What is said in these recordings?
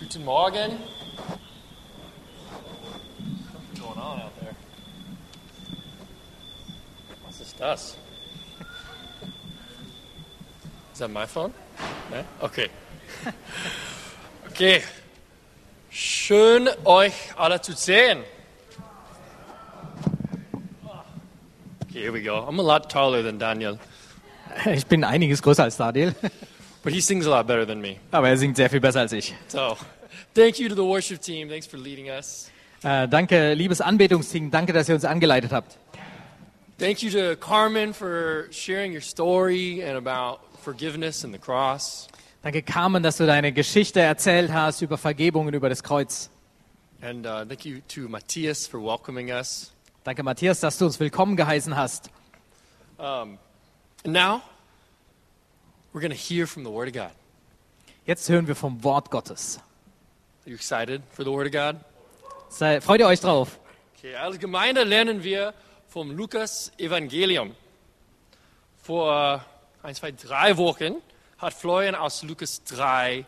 Guten Morgen. What's going on out there? Was ist das? Is that my phone? Ne? Okay. Okay. Schön euch alle zu sehen. Okay, here we go. I'm a lot taller than Daniel, Ich bin einiges größer als Daniel, but he sings a lot better than me. aber er singt sehr viel besser als ich. So, thank you to the worship team. Thanks for leading us. Äh, danke, liebes Anbetungsteam, danke, dass ihr uns angeleitet habt. Thank you to Carmen for sharing your story and about forgiveness and the cross. Danke, Carmen, dass du deine Geschichte erzählt hast über Vergebung und über das Kreuz. And uh, thank you to Matthias for welcoming us. Danke, Matthias, dass du uns willkommen geheißen hast. Um, now, we're going to hear from the Word of God. Jetzt hören wir vom Wort Gottes. Are you excited for the Word of God? Sei, freut ihr euch drauf? Okay, als Gemeinde lernen wir vom Lukas Evangelium. Vor ein, zwei, drei Wochen hat Florian aus Lukas 3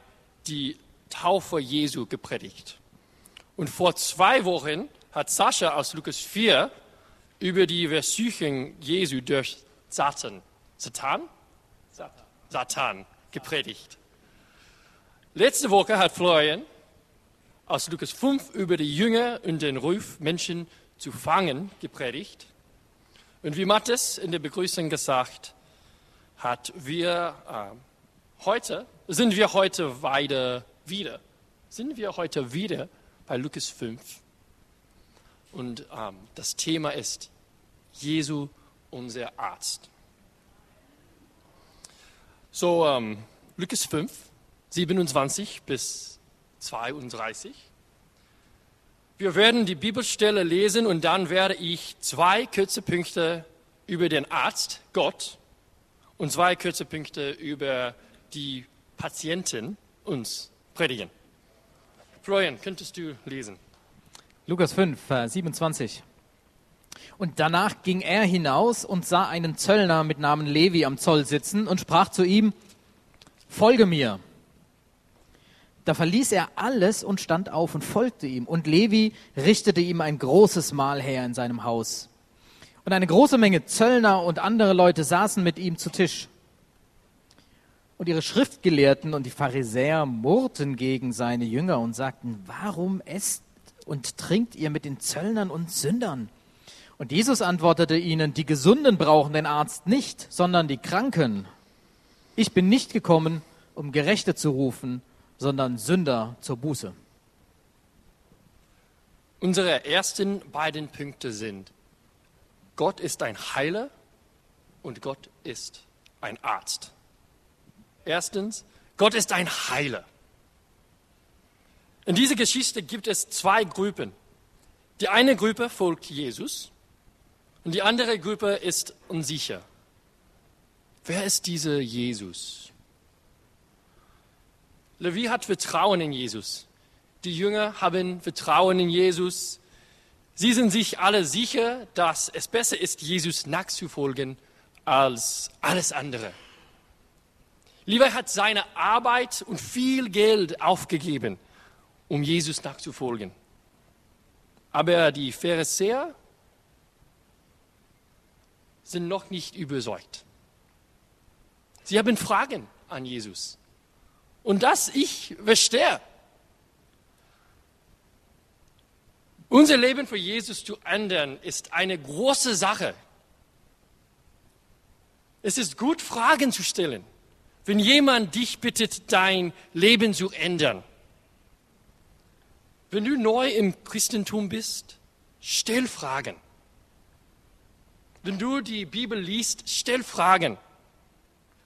die Taufe Jesu gepredigt. Und vor zwei Wochen hat Sascha aus Lukas 4 über die Versuchung Jesu durch Satan, Satan? Satan, Satan gepredigt. Letzte Woche hat Florian aus Lukas 5 über die Jünger und den Ruf, Menschen zu fangen, gepredigt. Und wie Matthias in der Begrüßung gesagt hat, wir äh, heute, sind wir heute weiter wieder, sind wir heute wieder bei Lukas 5. Und ähm, das Thema ist Jesu, unser Arzt. So, ähm, Lukas 5, 27 bis 32. Wir werden die Bibelstelle lesen und dann werde ich zwei kurze Punkte über den Arzt, Gott, und zwei kurze Punkte über die Patienten uns predigen. Florian, könntest du lesen? Lukas 5, Vers 27. Und danach ging er hinaus und sah einen Zöllner mit Namen Levi am Zoll sitzen und sprach zu ihm, Folge mir. Da verließ er alles und stand auf und folgte ihm. Und Levi richtete ihm ein großes Mahl her in seinem Haus. Und eine große Menge Zöllner und andere Leute saßen mit ihm zu Tisch. Und ihre Schriftgelehrten und die Pharisäer murrten gegen seine Jünger und sagten, warum esst und trinkt ihr mit den Zöllnern und Sündern? Und Jesus antwortete ihnen, die Gesunden brauchen den Arzt nicht, sondern die Kranken. Ich bin nicht gekommen, um Gerechte zu rufen, sondern Sünder zur Buße. Unsere ersten beiden Punkte sind, Gott ist ein Heiler und Gott ist ein Arzt. Erstens, Gott ist ein Heiler. In dieser Geschichte gibt es zwei Gruppen. Die eine Gruppe folgt Jesus und die andere Gruppe ist unsicher. Wer ist dieser Jesus? Levi hat Vertrauen in Jesus. Die Jünger haben Vertrauen in Jesus. Sie sind sich alle sicher, dass es besser ist, Jesus nachzufolgen als alles andere. Levi hat seine Arbeit und viel Geld aufgegeben, um Jesus nachzufolgen. Aber die Pharisäer sind noch nicht überzeugt. Sie haben Fragen an Jesus. Und das ich verstehe. Unser Leben für Jesus zu ändern ist eine große Sache. Es ist gut, Fragen zu stellen. Wenn jemand dich bittet, dein Leben zu ändern. Wenn du neu im Christentum bist, stell Fragen. Wenn du die Bibel liest, stell Fragen.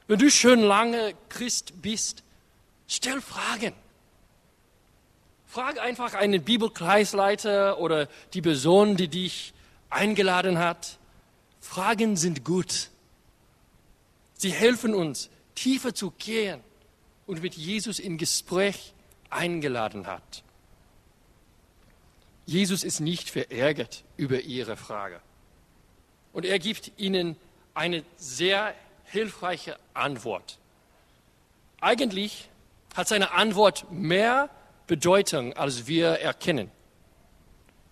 Wenn du schon lange Christ bist, stell Fragen. Frag einfach einen Bibelkreisleiter oder die Person, die dich eingeladen hat. Fragen sind gut. Sie helfen uns, tiefer zu gehen und mit Jesus in Gespräch eingeladen hat. Jesus ist nicht verärgert über ihre Frage. Und er gibt ihnen eine sehr hilfreiche Antwort. Eigentlich hat seine Antwort mehr Bedeutung, als wir erkennen.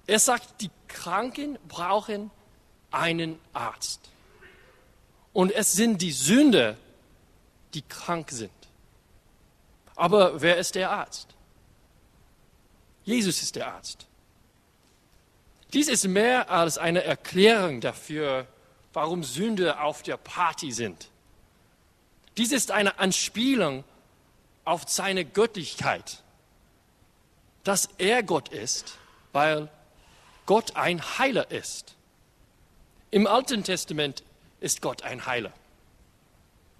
Er sagt, die Kranken brauchen einen Arzt. Und es sind die Sünder, die krank sind. Aber wer ist der Arzt? Jesus ist der Arzt. Dies ist mehr als eine Erklärung dafür, warum Sünder auf der Party sind. Dies ist eine Anspielung auf seine Göttlichkeit, dass er Gott ist, weil Gott ein Heiler ist. Im Alten Testament ist Gott ein Heiler.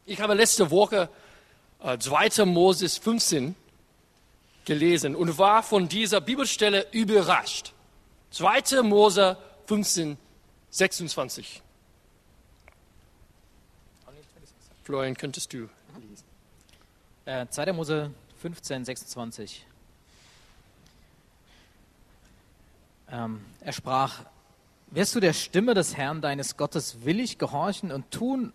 Ich habe letzte Woche äh, 2. Moses 15 gelesen und war von dieser Bibelstelle überrascht. 2. Mose 15, 26. Florian, könntest du lesen? Äh, 2. Mose 15, 26. Ähm, er sprach, wirst du der Stimme des Herrn deines Gottes willig gehorchen und tun,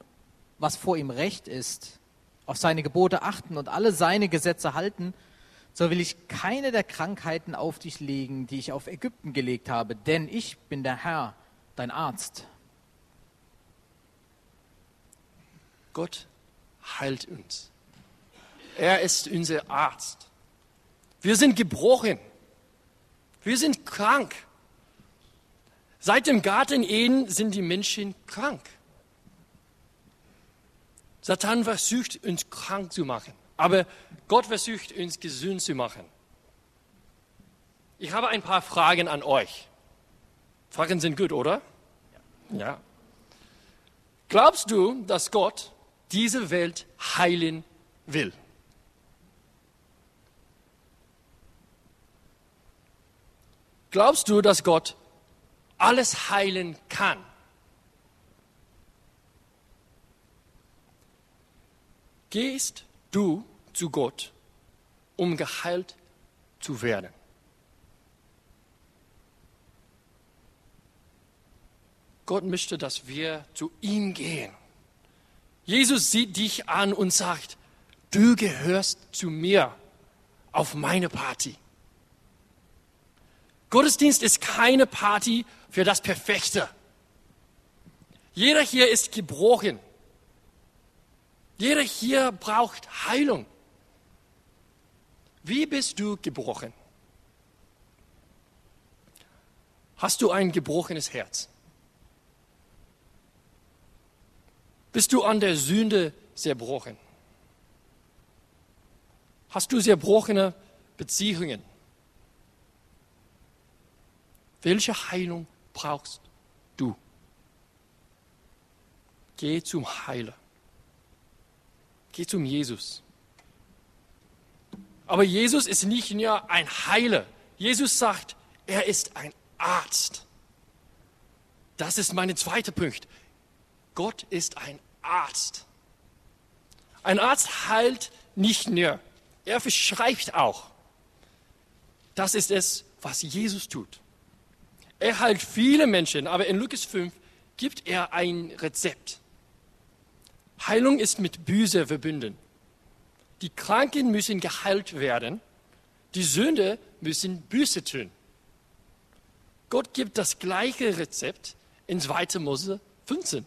was vor ihm recht ist, auf seine Gebote achten und alle seine Gesetze halten, so will ich keine der Krankheiten auf dich legen, die ich auf Ägypten gelegt habe, denn ich bin der Herr, dein Arzt. Gott heilt uns. Er ist unser Arzt. Wir sind gebrochen. Wir sind krank. Seit dem Garten Eden sind die Menschen krank. Satan versucht uns krank zu machen, aber Gott versucht uns gesund zu machen. Ich habe ein paar Fragen an euch. Fragen sind gut, oder? Ja. Glaubst du, dass Gott diese Welt heilen will? Glaubst du, dass Gott alles heilen kann? Gehst du zu Gott, um geheilt zu werden? Gott möchte, dass wir zu ihm gehen. Jesus sieht dich an und sagt, du gehörst zu mir auf meine Party. Gottesdienst ist keine Party für das Perfekte. Jeder hier ist gebrochen. Jeder hier braucht Heilung. Wie bist du gebrochen? Hast du ein gebrochenes Herz? Bist du an der Sünde zerbrochen? Hast du zerbrochene Beziehungen? Welche Heilung brauchst du? Geh zum Heiler. Geh zum Jesus. Aber Jesus ist nicht nur ein Heiler. Jesus sagt, er ist ein Arzt. Das ist mein zweiter Punkt. Gott ist ein Arzt. Ein Arzt heilt nicht nur, er verschreibt auch. Das ist es, was Jesus tut. Er heilt viele Menschen, aber in Lukas 5 gibt er ein Rezept. Heilung ist mit Büse verbunden. Die Kranken müssen geheilt werden. Die Sünde müssen Büße tun. Gott gibt das gleiche Rezept in 2. Mose 15.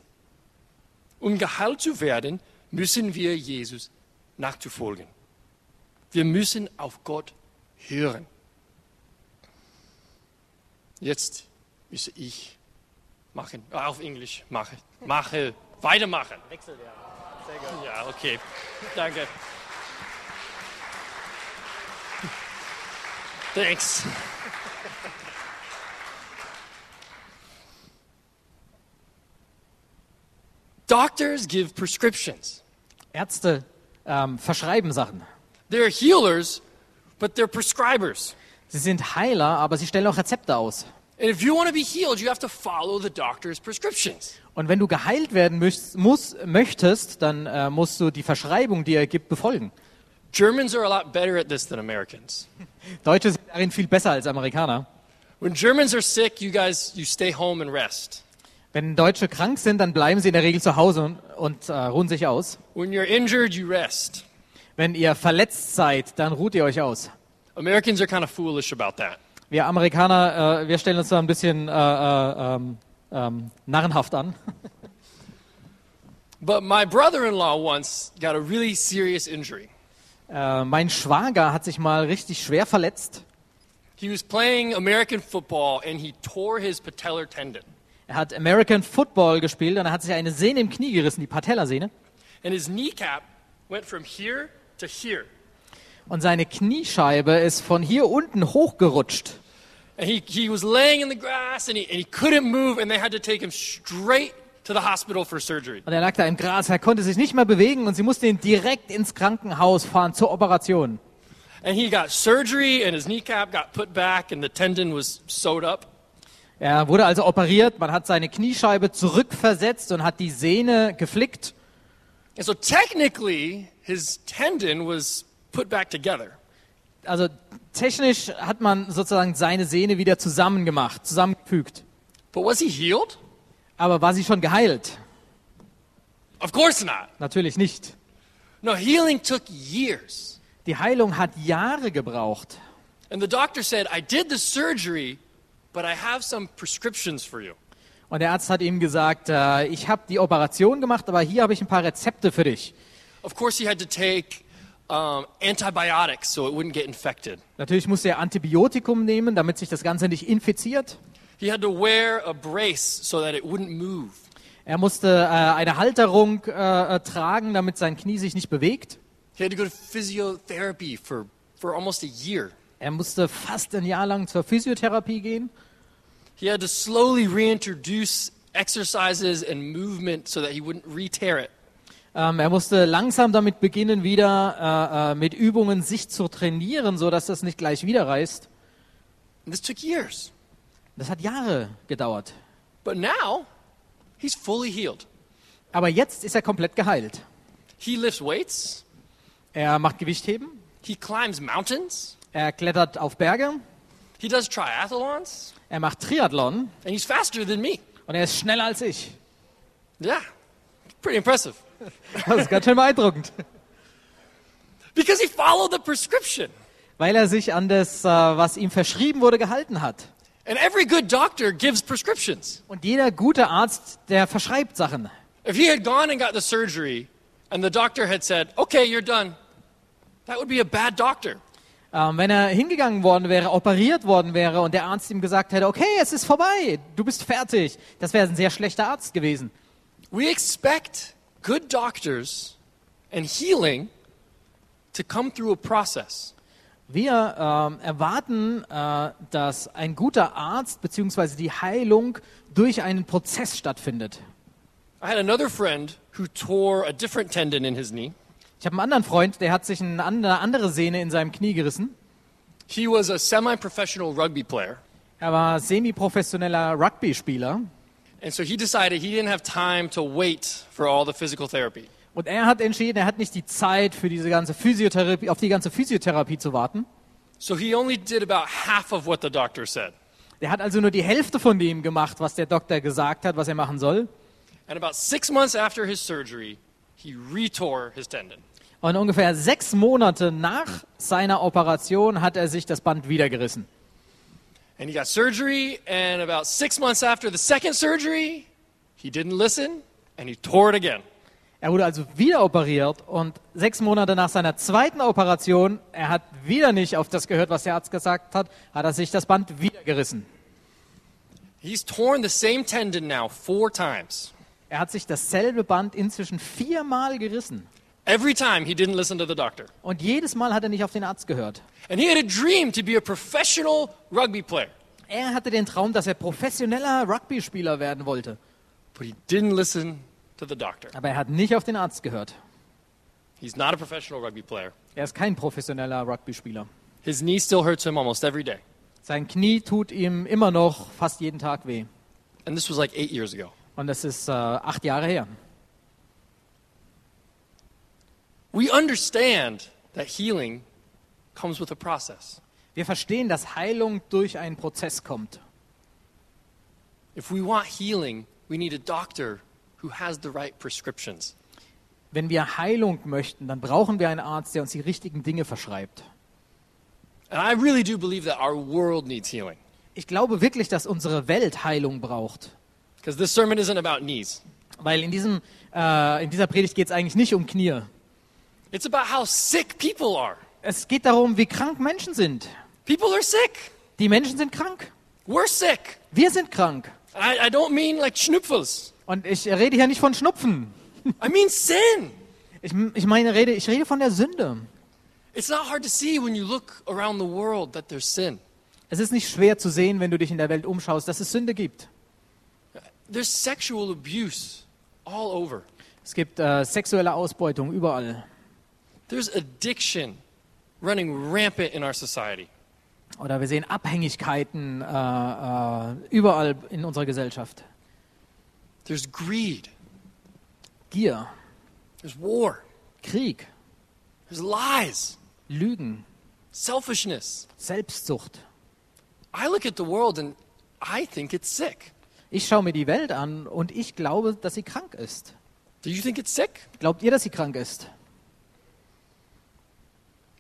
Um geheilt zu werden, müssen wir Jesus nachzufolgen. Wir müssen auf Gott hören. Jetzt müsse ich machen, auf Englisch mache, mache, weitermachen. Wechsel Sehr gut. Ja, okay. Danke. Thanks. Doctors give prescriptions. Ärzte ähm, verschreiben Sachen. They're healers, but they're prescribers. Sie sind Heiler, aber sie stellen auch Rezepte aus. And if you want to be healed, you have to follow the doctor's prescriptions. Und wenn du geheilt werden müsst, muss, möchtest, dann äh, musst du die Verschreibung, die er gibt, befolgen. Germans are a lot better at this than Americans. Deutsche sind darin viel besser als Amerikaner. When Germans are sick, you guys you stay home and rest. Wenn Deutsche krank sind, dann bleiben sie in der Regel zu Hause und, und äh, ruhen sich aus. When you're injured, you rest. Wenn ihr verletzt seid, dann ruht ihr euch aus. Americans are kind of foolish about that. Wir Amerikaner, äh, wir stellen uns da ein bisschen äh, äh, ähm, ähm, narrenhaft an. But my brother in law once got a really serious injury. Äh, mein Schwager hat sich mal richtig schwer verletzt. He was playing American football and he tore his patellar tendon. Er hat American Football gespielt und er hat sich eine Sehne im Knie gerissen, die Patellasehne. And his kneecap went from here to here. Und seine Kniescheibe ist von hier unten hochgerutscht. And he, he was laying in the grass and he, and he couldn't move, and they had to take him straight to the hospital for surgery. Und er lag da im Gras, er konnte sich nicht mehr bewegen und sie musste ihn direkt ins Krankenhaus fahren zur Operation. And he got surgery, and his kneecap got put back, and the tendon was sewed up. Er wurde also operiert, man hat seine Kniescheibe zurückversetzt und hat die Sehne geflickt. And so technically, his tendon was put back together. Also technisch hat man sozusagen seine Sehne wieder zusammengemacht, zusammengefügt. But was he healed? Aber war sie schon geheilt? Of course not. Natürlich nicht. No, healing took years. Die Heilung hat Jahre gebraucht. And the doctor said, I did the surgery, but I have some prescriptions for you. Und der Arzt hat ihm gesagt, äh, ich habe die Operation gemacht, aber hier habe ich ein paar Rezepte für dich. Of course, he had to take um, antibiotics so it wouldn't get infected. Natürlich musste er Antibiotikum nehmen, damit sich das Ganze nicht infiziert. He had to wear a brace so that it wouldn't move. Er musste äh, eine Halterung äh, tragen, damit sein Knie sich nicht bewegt. He had to go to physiotherapy for, for almost a year. Er musste fast ein Jahr lang zur Physiotherapie gehen. He had to slowly reintroduce exercises and movement so that he wouldn't re-tear it. Ähm, er musste langsam damit beginnen, wieder äh, äh, mit Übungen sich zu trainieren, so dass das nicht gleich wieder reißt. And this took years. Das hat Jahre gedauert. But now, he's fully healed. Aber jetzt ist er komplett geheilt. He lifts weights. Er macht Gewichtheben, He climbs mountains. er klettert auf Berge, He does triathlons. er macht Triathlon And he's faster than me. und er ist schneller als ich. Yeah, pretty impressive. Das ist ganz schön beeindruckend. Because he followed the prescription. Weil er sich an das, äh, was ihm verschrieben wurde, gehalten hat. And every good doctor gives prescriptions. Und jeder gute Arzt, der verschreibt Sachen. If he had gone and got the surgery and the doctor had said, okay, you're done, that would be a bad doctor. Ähm, wenn er hingegangen worden wäre, operiert worden wäre und der Arzt ihm gesagt hätte, okay, es ist vorbei, du bist fertig, das wäre ein sehr schlechter Arzt gewesen. We expect good doctors and healing to come through a process. Wir ähm, erwarten, äh, dass ein guter Arzt bzw. die Heilung durch einen Prozess stattfindet. I had another friend who tore a different tendon in his knee. Ich habe einen anderen Freund, der hat sich eine andere Sehne in seinem Knie gerissen. He was a semi professional rugby player. Er war semi-professioneller Rugby-Spieler And so he decided he didn't have time to wait for all the physical therapy. und er hat entschieden, er hat nicht die Zeit für diese ganze Physiotherapie, auf die ganze Physiotherapie zu warten. So he only did about half of what the doctor said. Der hat also nur die Hälfte von dem gemacht, was der Doktor gesagt hat, was er machen soll. And about six months after his surgery, he retore his tendon. Und ungefähr sechs Monate nach seiner Operation hat er sich das Band wieder gerissen. And he got surgery, and about six months after the second surgery, he didn't listen and he tore it again. Er wurde also wieder operiert und sechs Monate nach seiner zweiten Operation, er hat wieder nicht auf das gehört, was der Arzt gesagt hat, hat er sich das Band wieder gerissen. He's torn the same tendon now four times. Er hat sich dasselbe Band inzwischen viermal gerissen. Every time he didn't listen to the doctor. Und jedes Mal hat er nicht auf den Arzt gehört. And he had a dream to be a professional rugby player, Er hatte den Traum, dass er professioneller Rugby-Spieler werden wollte. but he didn't listen to the doctor. Aber er hat nicht auf den Arzt gehört. He's not a professional rugby player. Er ist kein professioneller Rugby-Spieler. His knee still hurts him almost every day. Sein Knie tut ihm immer noch fast jeden Tag weh. And this was like eight years ago. Und das ist äh, acht Jahre her. We understand that healing comes with a process. Wir verstehen, dass Heilung durch einen Prozess kommt. If we want healing, we need a doctor who has the right prescriptions. Wenn wir Heilung möchten, dann brauchen wir einen Arzt, der uns die richtigen Dinge verschreibt. And I really do believe that our world needs healing. Ich glaube wirklich, dass unsere Welt Heilung braucht. Because this sermon isn't about knees. Weil in, diesem, äh, in dieser Predigt geht es eigentlich nicht um Knie. It's about how sick people are. Es geht darum, wie krank Menschen sind. People are sick. Die Menschen sind krank. We're sick. Wir sind krank. I, I don't mean like schnupfels. Und ich rede hier nicht von Schnupfen. I mean sin. Ich, ich meine, rede, ich rede von der Sünde. It's not hard to see when you look around the world that there's sin. Es ist nicht schwer zu sehen, wenn du dich in der Welt umschaust, dass es Sünde gibt. There's sexual abuse all over. Es gibt äh, sexuelle Ausbeutung überall. There's addiction running rampant in our society. Oder wir sehen Abhängigkeiten äh, äh, überall in unserer Gesellschaft. There's greed. Gier, There's war. Krieg, There's lies. Lügen, Selfishness. Selbstsucht. I look at the world and I think it's sick. Ich schaue mir die Welt an und ich glaube, dass sie krank ist. Do you think it's sick? Glaubt ihr, dass sie krank ist?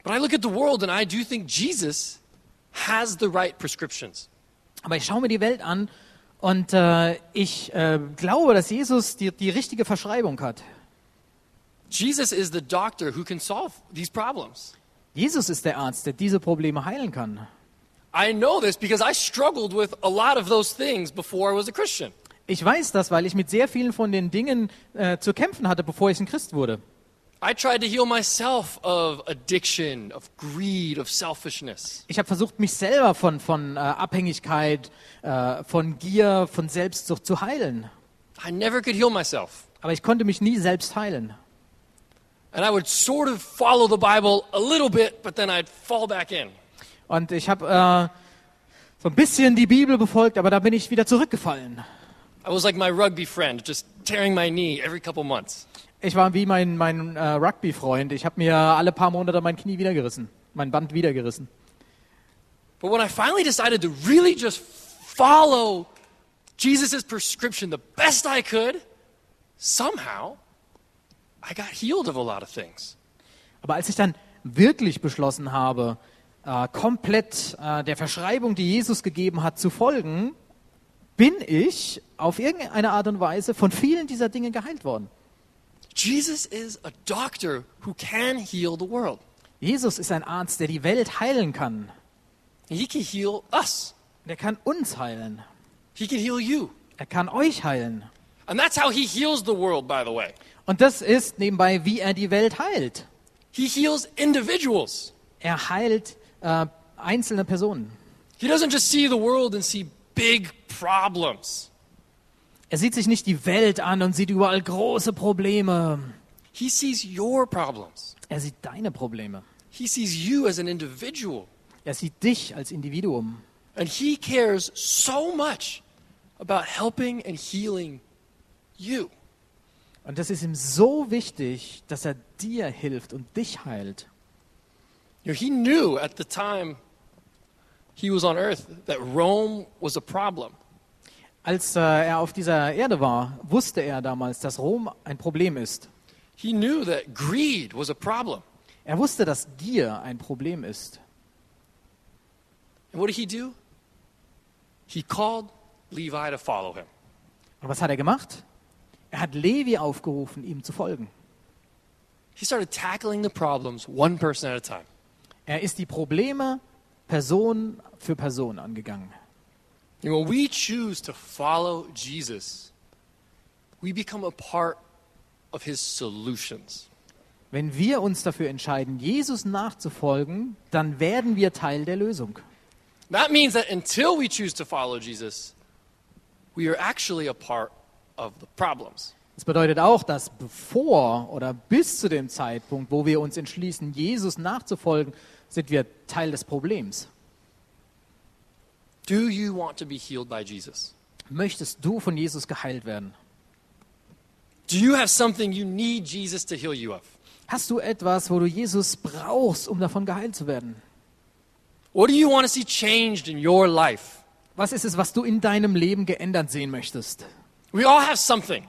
But I look at the world and I do think Jesus has the right prescriptions. Aber ich schaue mir die Welt an und äh, ich äh, glaube, dass Jesus die, die richtige Verschreibung hat. Jesus is the doctor who can solve these problems. Jesus ist der Arzt, der diese Probleme heilen kann. I know this because I struggled with a lot of those things before I was a Christian. Ich weiß das, weil ich mit sehr vielen von den Dingen äh, zu kämpfen hatte, bevor ich ein Christ wurde. I tried to heal myself of addiction, of greed, of selfishness. Ich habe versucht, mich selber von, von äh, Abhängigkeit, äh, von Gier, von Selbstsucht zu heilen. I never could heal myself. Aber ich konnte mich nie selbst heilen. And I would sort of follow the Bible a little bit, but then I'd fall back in. Und ich habe äh, so ein bisschen die Bibel befolgt, aber da bin ich wieder zurückgefallen. I was like my rugby friend, just tearing my knee every couple months. Ich war wie mein, mein äh, Rugby-Freund. Ich habe mir alle paar Monate mein Knie wieder gerissen, mein Band wieder gerissen. But when I finally decided to really just follow Jesus' prescription the best I could, somehow I got healed of a lot of things. Aber als ich dann wirklich beschlossen habe, äh, komplett äh, der Verschreibung, die Jesus gegeben hat, zu folgen, bin ich auf irgendeine Art und Weise von vielen dieser Dinge geheilt worden. Jesus is a doctor who can heal the world. Jesus ist ein Arzt, der die Welt heilen kann. He can heal us. Der kann uns heilen. He can heal you. Er kann euch heilen. And that's how he heals the world, by the way. Und das ist nebenbei, wie er die Welt heilt. He heals individuals. Er heilt äh, einzelne Personen. He doesn't just see the world and see big problems. Er sieht sich nicht die Welt an und sieht überall große Probleme. He sees your problems. Er sieht deine Probleme. He sees you as an individual. Er sieht dich als Individuum. And he cares so much about helping and healing you. Und das ist ihm so wichtig, dass er dir hilft und dich heilt. You know, he knew at the time he was on earth that Rome was a problem. Als äh, er auf dieser Erde war, wusste er damals, dass Rom ein Problem ist. He knew that greed was a problem. Er wusste, dass Gier ein Problem ist. And what did he do? He called Levi to follow him. Und was hat er gemacht? Er hat Levi aufgerufen, ihm zu folgen. He started tackling the problems one person at a time. Er ist die Probleme Person für Person angegangen. And when we choose to follow Jesus, we become a part of his solutions. Wenn wir uns dafür entscheiden, Jesus nachzufolgen, dann werden wir Teil der Lösung. That means that until we choose to follow Jesus, we are actually a part of the problems. Das bedeutet auch, dass bevor oder bis zu dem Zeitpunkt, wo wir uns entschließen, Jesus nachzufolgen, sind wir Teil des Problems. Do you want to be healed by Jesus? Möchtest du von Jesus geheilt werden? Do you have something you need Jesus to heal you of? Hast du etwas, wo du Jesus brauchst, um davon geheilt zu werden? What do you want to see changed in your life? Was ist es, was du in deinem Leben geändert sehen möchtest? We all have something.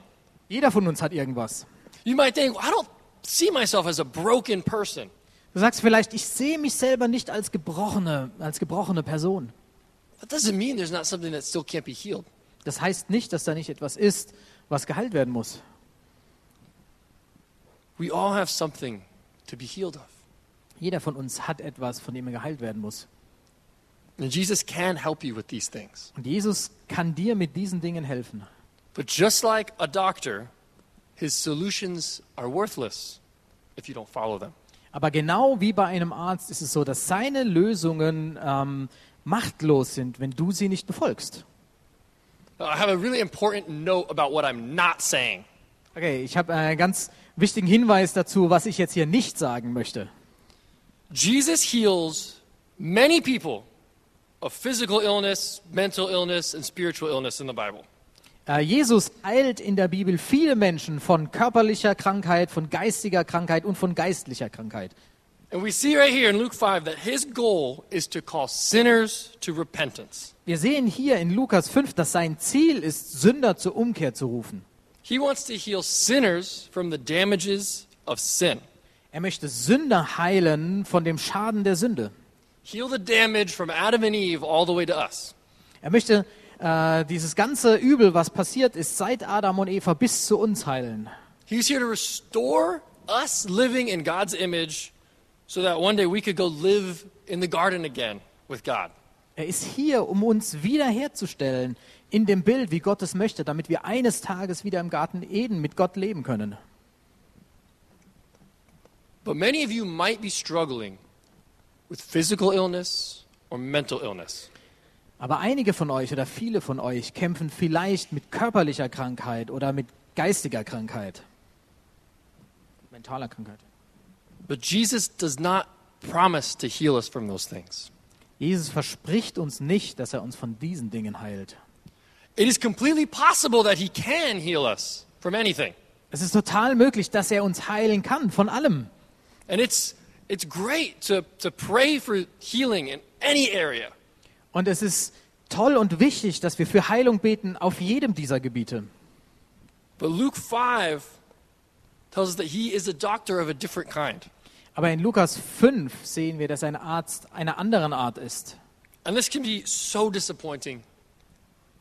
Jeder von uns hat irgendwas. You might think, I don't see myself as a broken person. Du sagst vielleicht, ich sehe mich selber nicht als gebrochene, als gebrochene Person. Das heißt nicht, dass da nicht etwas ist, was geheilt werden muss. We all have something to be healed of. Jeder von uns hat etwas, von dem er geheilt werden muss. And Jesus can help you with these things. Und Jesus kann dir mit diesen Dingen helfen. But just like a doctor, his solutions are worthless if you don't follow them. Aber genau wie bei einem Arzt ist es so, dass seine Lösungen ähm, machtlos sind, wenn du sie nicht befolgst. I have a really important note about what I'm not saying. Okay, ich habe einen ganz wichtigen Hinweis dazu, was ich jetzt hier nicht sagen möchte. Jesus heals many people of physical illness, mental illness, and spiritual illness in the Bible. Äh, Jesus heilt in der Bibel viele Menschen von körperlicher Krankheit, von geistiger Krankheit und von geistlicher Krankheit. And we see right here in Luke 5 that his goal is to call sinners to repentance. Wir sehen hier in Lukas 5, dass sein Ziel ist, Sünder zur Umkehr zu rufen. He wants to heal sinners from the damages of sin. Er möchte Sünder heilen von dem Schaden der Sünde. Heal the damage from Adam and Eve all the way to us. Er möchte äh, dieses ganze Übel, was passiert ist, seit Adam und Eva bis zu uns heilen. He's here to restore us living in God's image so that one day we could go live in the garden again with God. Er ist hier, um uns wiederherzustellen in dem Bild, wie Gott es möchte, damit wir eines Tages wieder im Garten Eden mit Gott leben können. But many of you might be struggling with physical illness or mental illness. Aber einige von euch oder viele von euch kämpfen vielleicht mit körperlicher Krankheit oder mit geistiger Krankheit. Mentaler Krankheit. But Jesus does not promise to heal us from those things. Jesus verspricht uns nicht, dass er uns von diesen Dingen heilt. It is completely possible that he can heal us from anything. Es ist total möglich, dass er uns heilen kann von allem. And it's, it's great to, to pray for healing in any area. Und es ist toll und wichtig, dass wir für Heilung beten auf jedem dieser Gebiete. But Luke 5 tells us that he is a doctor of a different kind. Aber in Lukas 5 sehen wir, dass ein Arzt einer anderen Art ist. And this can be so disappointing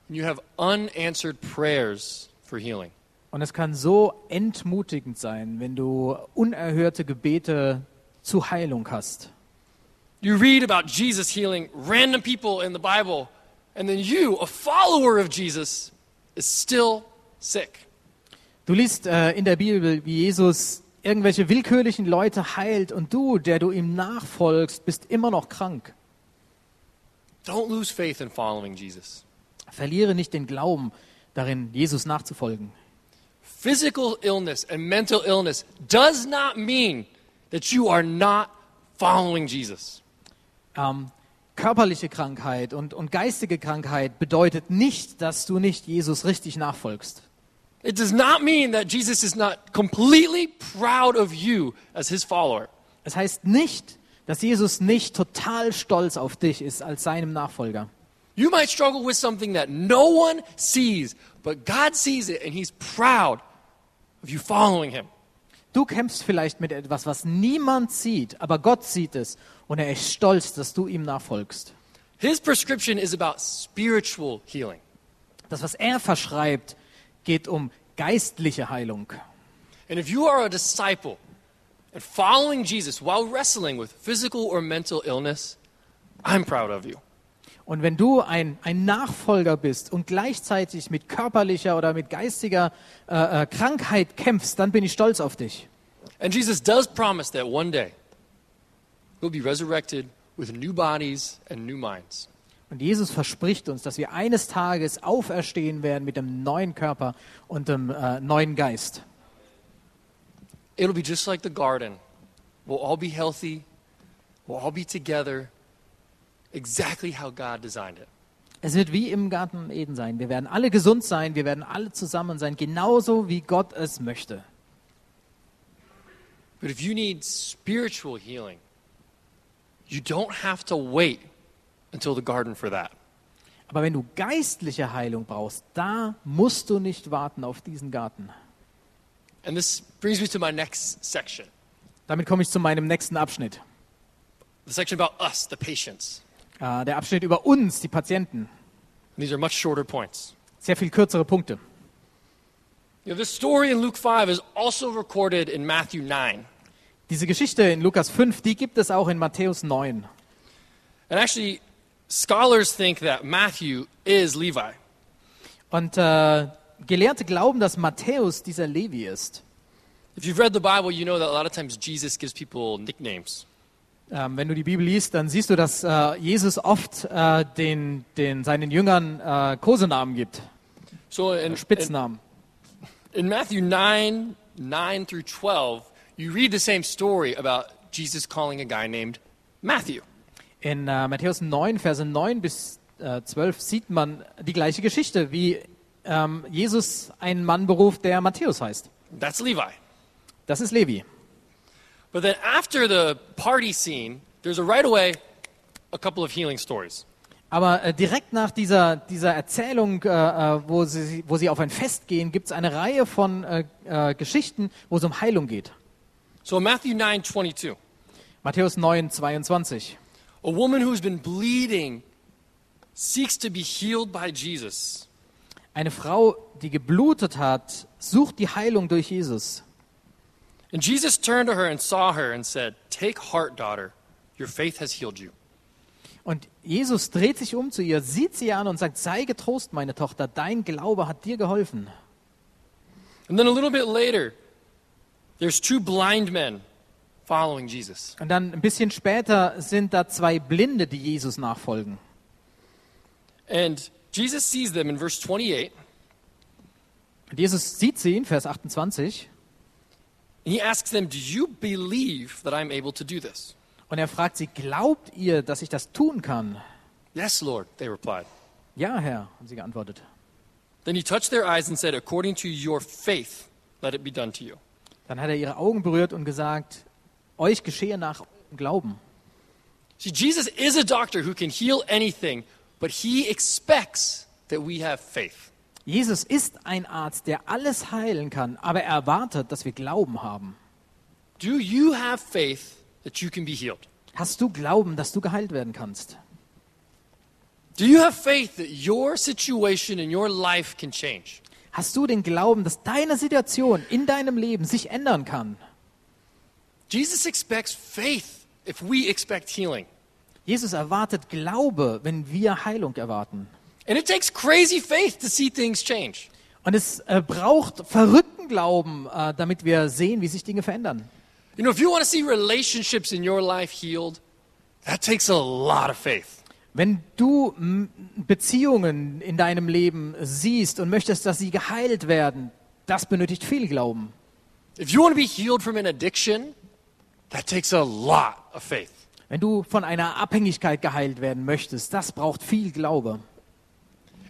when you have unanswered prayers for healing. Und es kann so entmutigend sein, wenn du unerhörte Gebete zu Heilung hast. You read about Jesus healing random people in the Bible, and then you, a follower of Jesus, is still sick. Du liest äh, in der Bibel, wie Jesus irgendwelche willkürlichen Leute heilt und du, der du ihm nachfolgst, bist immer noch krank. Don't lose faith in following Jesus. Verliere nicht den Glauben darin, Jesus nachzufolgen. Physical illness and mental illness does not mean that you are not following Jesus. Ähm, körperliche Krankheit und, und geistige Krankheit bedeutet nicht, dass du nicht Jesus richtig nachfolgst. It does not mean that Jesus is not completely proud of you as his follower. Es heißt nicht, dass Jesus nicht total stolz auf dich ist als seinem Nachfolger. You might struggle with something that no one sees, but God sees it and he's proud of you following him. Du kämpfst vielleicht mit etwas, was niemand sieht, aber Gott sieht es und er ist stolz, dass du ihm nachfolgst. His prescription is about spiritual healing. Das, was er verschreibt, geht um geistliche Heilung. And if you are a disciple and following Jesus while wrestling with physical or mental illness, I'm proud of you. Und wenn du ein, ein Nachfolger bist und gleichzeitig mit körperlicher oder mit geistiger äh, äh, Krankheit kämpfst, dann bin ich stolz auf dich. And Jesus does promise that one day we'll be resurrected with new bodies and new minds. Und Jesus verspricht uns, dass wir eines Tages auferstehen werden mit dem neuen Körper und dem äh, neuen Geist. It'll be just like the garden. We'll all be healthy, we'll all be together, exactly how God designed it. Es wird wie im Garten Eden sein. Wir werden alle gesund sein, wir werden alle zusammen sein, genauso wie Gott es möchte. But if you need spiritual healing, you don't have to wait until the garden for that. Aber wenn du geistliche Heilung brauchst, da musst du nicht warten auf diesen Garten. And this brings me to my next section. Damit komme ich zu meinem nächsten Abschnitt. the section about us, the patients. Äh, der Abschnitt über uns, die Patienten. These are much shorter points. Sehr viel kürzere Punkte. You know, this story in Luke 5 is also recorded in Matthew 9. Diese Geschichte in Lukas 5, die gibt es auch in Matthäus 9. And actually, scholars think that Matthew is Levi. Und äh, Gelehrte glauben, dass Matthäus dieser Levi ist. If you've read the Bible, you know that a lot of times Jesus gives people nicknames. Ähm, wenn du die Bibel liest, dann siehst du, dass äh, Jesus oft äh, den, den, seinen Jüngern äh, Kosenamen gibt, So in, in, Spitznamen. in Matthew 9, 9 through 12, you read the same story about Jesus calling a guy named Matthew. In äh, Matthäus 9, Verse 9 bis äh, 12 sieht man die gleiche Geschichte, wie ähm, Jesus einen Mann beruft, der Matthäus heißt. That's Levi. Das ist Levi. But then after the party scene, there's a right away a couple of healing stories. Aber äh, direkt nach dieser, dieser Erzählung, äh, äh, wo, sie, wo sie auf ein Fest gehen, gibt es eine Reihe von äh, äh, Geschichten, wo es um Heilung geht. So in Matthew 9, 22, Matthäus 9, 22. a woman who's been bleeding seeks to be healed by Jesus. Eine Frau, die geblutet hat, sucht die Heilung durch Jesus. And Jesus turned to her and saw her and said, Take heart, daughter. Your faith has healed you. Und Jesus dreht sich um zu ihr, sieht sie an und sagt, sei getrost, meine Tochter, dein Glaube hat dir geholfen. And then a little bit later, there's two blind men following Jesus. Und dann ein bisschen später sind da zwei Blinde, die Jesus nachfolgen. And Jesus sees them in verse 28, Und Jesus sieht sie in Vers 28 and he asks them, Do you believe that I'm able to do this? und er fragt sie, glaubt ihr, dass ich das tun kann? Yes, Lord, they replied. Ja, Herr, haben sie geantwortet. Then he touched their eyes and said, According to your faith, let it be done to you. Dann hat er ihre Augen berührt und gesagt, euch geschehe nach Glauben. See, Jesus is a doctor who can heal anything, but he expects that we have faith. Jesus ist ein Arzt, der alles heilen kann, aber er erwartet, dass wir Glauben haben. Do you have faith that you can be healed? Hast du Glauben, dass du geheilt werden kannst? Do you have faith that your situation in your life can change? Hast du den Glauben, dass deine Situation in deinem Leben sich ändern kann? Jesus expects faith if we expect healing. Jesus erwartet Glaube, wenn wir Heilung erwarten. And it takes crazy faith to see things change. Und es äh, braucht verrückten Glauben, äh, damit wir sehen, wie sich Dinge verändern. You know, if you want to see relationships in your life healed, that takes a lot of faith. Wenn du Beziehungen in deinem Leben siehst und möchtest, dass sie geheilt werden, das benötigt viel Glauben. If you want to be healed from an addiction, that takes a lot of faith. Wenn du von einer Abhängigkeit geheilt werden möchtest, das braucht viel Glaube.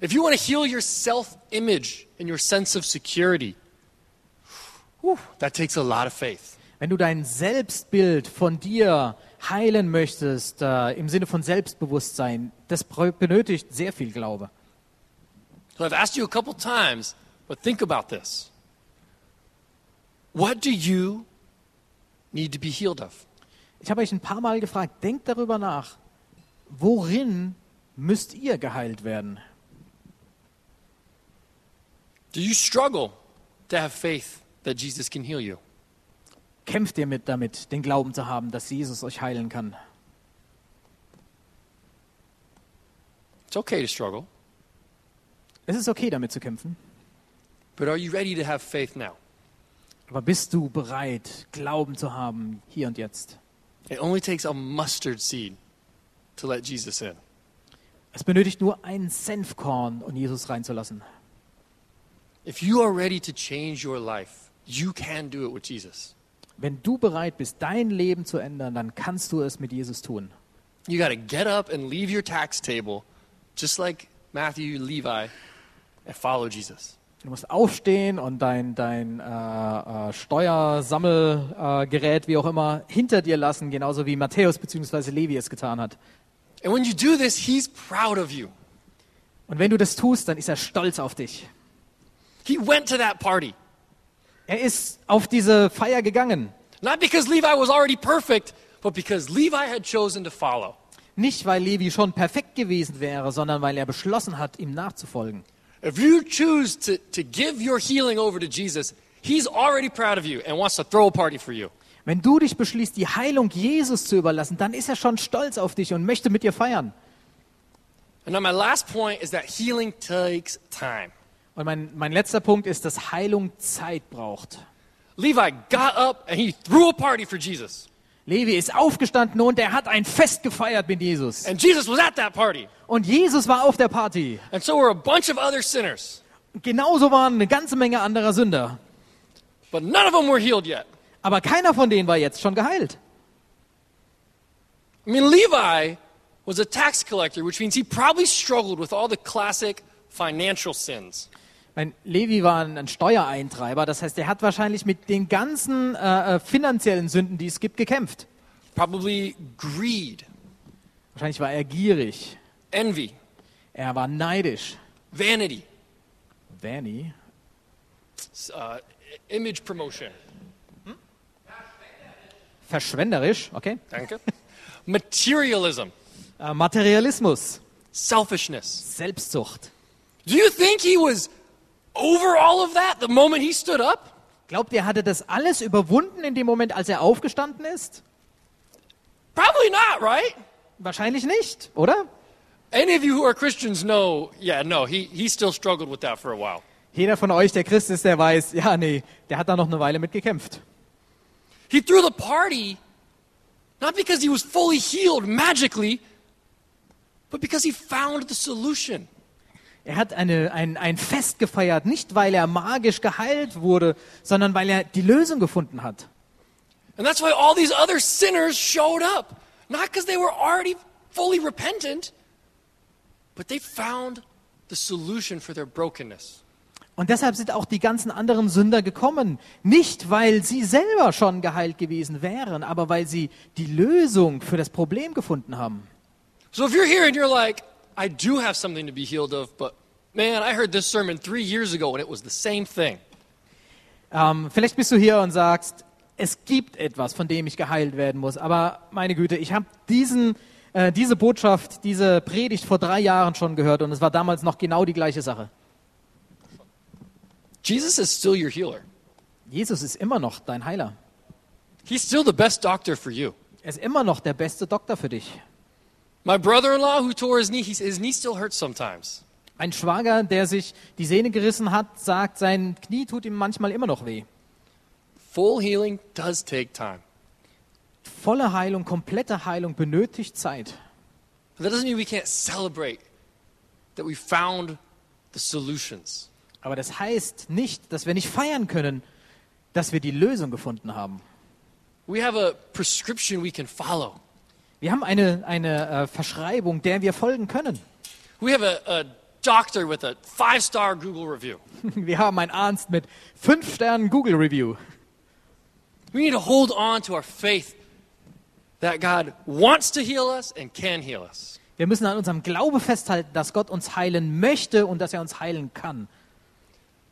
If you want to heal your self image and your sense of security, whew, that takes a lot of faith. Wenn du dein Selbstbild von dir heilen möchtest, äh, im Sinne von Selbstbewusstsein, das benötigt sehr viel Glaube. So I've asked you a couple times, but think about this. What do you need to be healed of? Ich habe euch ein paar Mal gefragt, denkt darüber nach, worin müsst ihr geheilt werden? Do you struggle to have faith that Jesus can heal you? Kämpft ihr mit damit, den Glauben zu haben, dass Jesus euch heilen kann? It's okay to struggle, Es ist okay, damit zu kämpfen. but are you ready to have faith now? Aber bist du bereit, Glauben zu haben, hier und jetzt? It only takes a mustard seed to let Jesus in. Es benötigt nur ein Senfkorn, um Jesus reinzulassen. If you are ready to change your life, you can do it with Jesus. Wenn du bereit bist, dein Leben zu ändern, dann kannst du es mit Jesus tun. You got to get up and leave your tax table, just like Matthew, Levi, and follow Jesus. Du musst aufstehen und dein, dein äh, äh, Steuersammelgerät, wie auch immer, hinter dir lassen, genauso wie Matthäus bzw. Levi es getan hat. And when you do this, he's proud of you. Und wenn du das tust, dann ist er stolz auf dich. He went to that party. Er ist auf diese Feier gegangen. Not because Levi was already perfect, but because Levi had chosen to follow. Nicht, weil Levi schon perfekt gewesen wäre, sondern weil er beschlossen hat, ihm nachzufolgen. If you choose to, to give your healing over to Jesus, he's already proud of you and wants to throw a party for you. Wenn du dich beschließt, die Heilung Jesus zu überlassen, dann ist er schon stolz auf dich und möchte mit dir feiern. And then my last point is that healing takes time. Und mein, mein letzter Punkt ist, dass Heilung Zeit braucht. Levi got up and he threw a party for Jesus. Levi ist aufgestanden und er hat ein Fest gefeiert mit Jesus. And Jesus was at that party. Und Jesus war auf der Party. And so were a bunch of other sinners. Genauso waren eine ganze Menge anderer Sünder. But none of them were healed yet. Aber keiner von denen war jetzt schon geheilt. I mean, Levi was a tax collector, which means he probably struggled with all the classic financial sins. Mein Levi war ein Steuereintreiber, das heißt, er hat wahrscheinlich mit den ganzen äh, äh, finanziellen Sünden, die es gibt, gekämpft. Probably greed, Wahrscheinlich war er gierig, envy, er war neidisch. vanity, Vanny. uh, image promotion. Verschwenderisch, okay. Danke. Materialism, Äh, Materialismus, selfishness. Selbstsucht. Do you think he was over all of that the moment he stood up? Glaubt ihr, hatte das alles überwunden in dem Moment, als er aufgestanden ist? Probably not, right? Wahrscheinlich nicht, oder? Any of you who are Christians know, yeah, no, he, he still struggled with that for a while. Jeder von euch, der Christ ist, der weiß, ja, nee, der hat da noch eine Weile mit gekämpft. He threw the party not because he was fully healed magically, but because he found the solution. Er hat eine, ein, ein Fest gefeiert, nicht weil er magisch geheilt wurde, sondern weil er die Lösung gefunden hat. And that's why all these other sinners showed up. Not because they were already fully repentant, but they found the solution for their brokenness. Und deshalb sind auch die ganzen anderen Sünder gekommen. Nicht, weil sie selber schon geheilt gewesen wären, aber weil sie die Lösung für das Problem gefunden haben. So if you're here and you're like, I do have something to be healed of, but man, I heard this sermon three years ago and it was the same thing. Ähm, vielleicht bist du hier und sagst, es gibt etwas, von dem ich geheilt werden muss. Aber meine Güte, ich habe diesen, äh, diese Botschaft, diese Predigt vor drei Jahren schon gehört und es war damals noch genau die gleiche Sache. Jesus is still your healer. Jesus ist immer noch dein Heiler. He's still the best doctor for you. Er ist immer noch der beste Doktor für dich. My brother-in-law who tore his knee, he, his knee still hurts sometimes. Ein Schwager, der sich die Sehne gerissen hat, sagt, sein Knie tut ihm manchmal immer noch weh. Full healing does take time. Volle Heilung, komplette Heilung benötigt Zeit. But that doesn't mean we can't celebrate that we found the solutions. Aber das heißt nicht, dass wir nicht feiern können, dass wir die Lösung gefunden haben. We have a prescription we can follow. Wir haben eine, eine äh, Verschreibung, der wir folgen können. We have a, a doctor with a five star Google review. Wir haben einen Arzt mit fünf Sternen Google Review. We need to hold on to our faith that God wants to heal us and can heal us. Wir müssen an unserem Glaube festhalten, dass Gott uns heilen möchte und dass er uns heilen kann.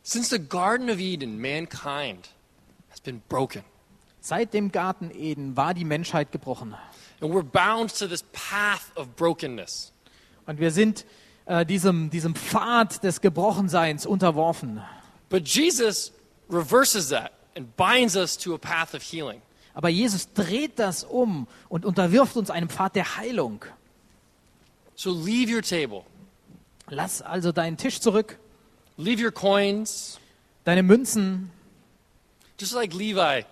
Since the Garden of Eden, mankind has been broken. Seit dem Garten Eden war die Menschheit gebrochen. And we're bound to this path of brokenness. Und wir sind äh, diesem, diesem Pfad des Gebrochenseins unterworfen. But Jesus reverses that and binds us to a path of healing. Aber Jesus dreht das um und unterwirft uns einem Pfad der Heilung. So leave your table, Lass also deinen Tisch zurück, leave your coins, deine Münzen, just like Levi,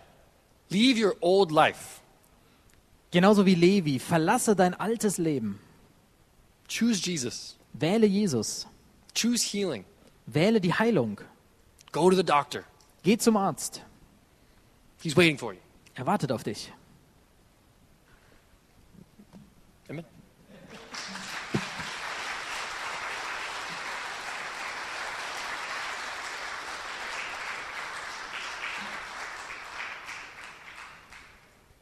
leave your old life. Genauso wie Levi. Verlasse dein altes Leben. Choose Jesus, Wähle Jesus. choose healing, Wähle die Heilung. go to the doctor. Geh zum Arzt. He's waiting for you. Er wartet auf dich.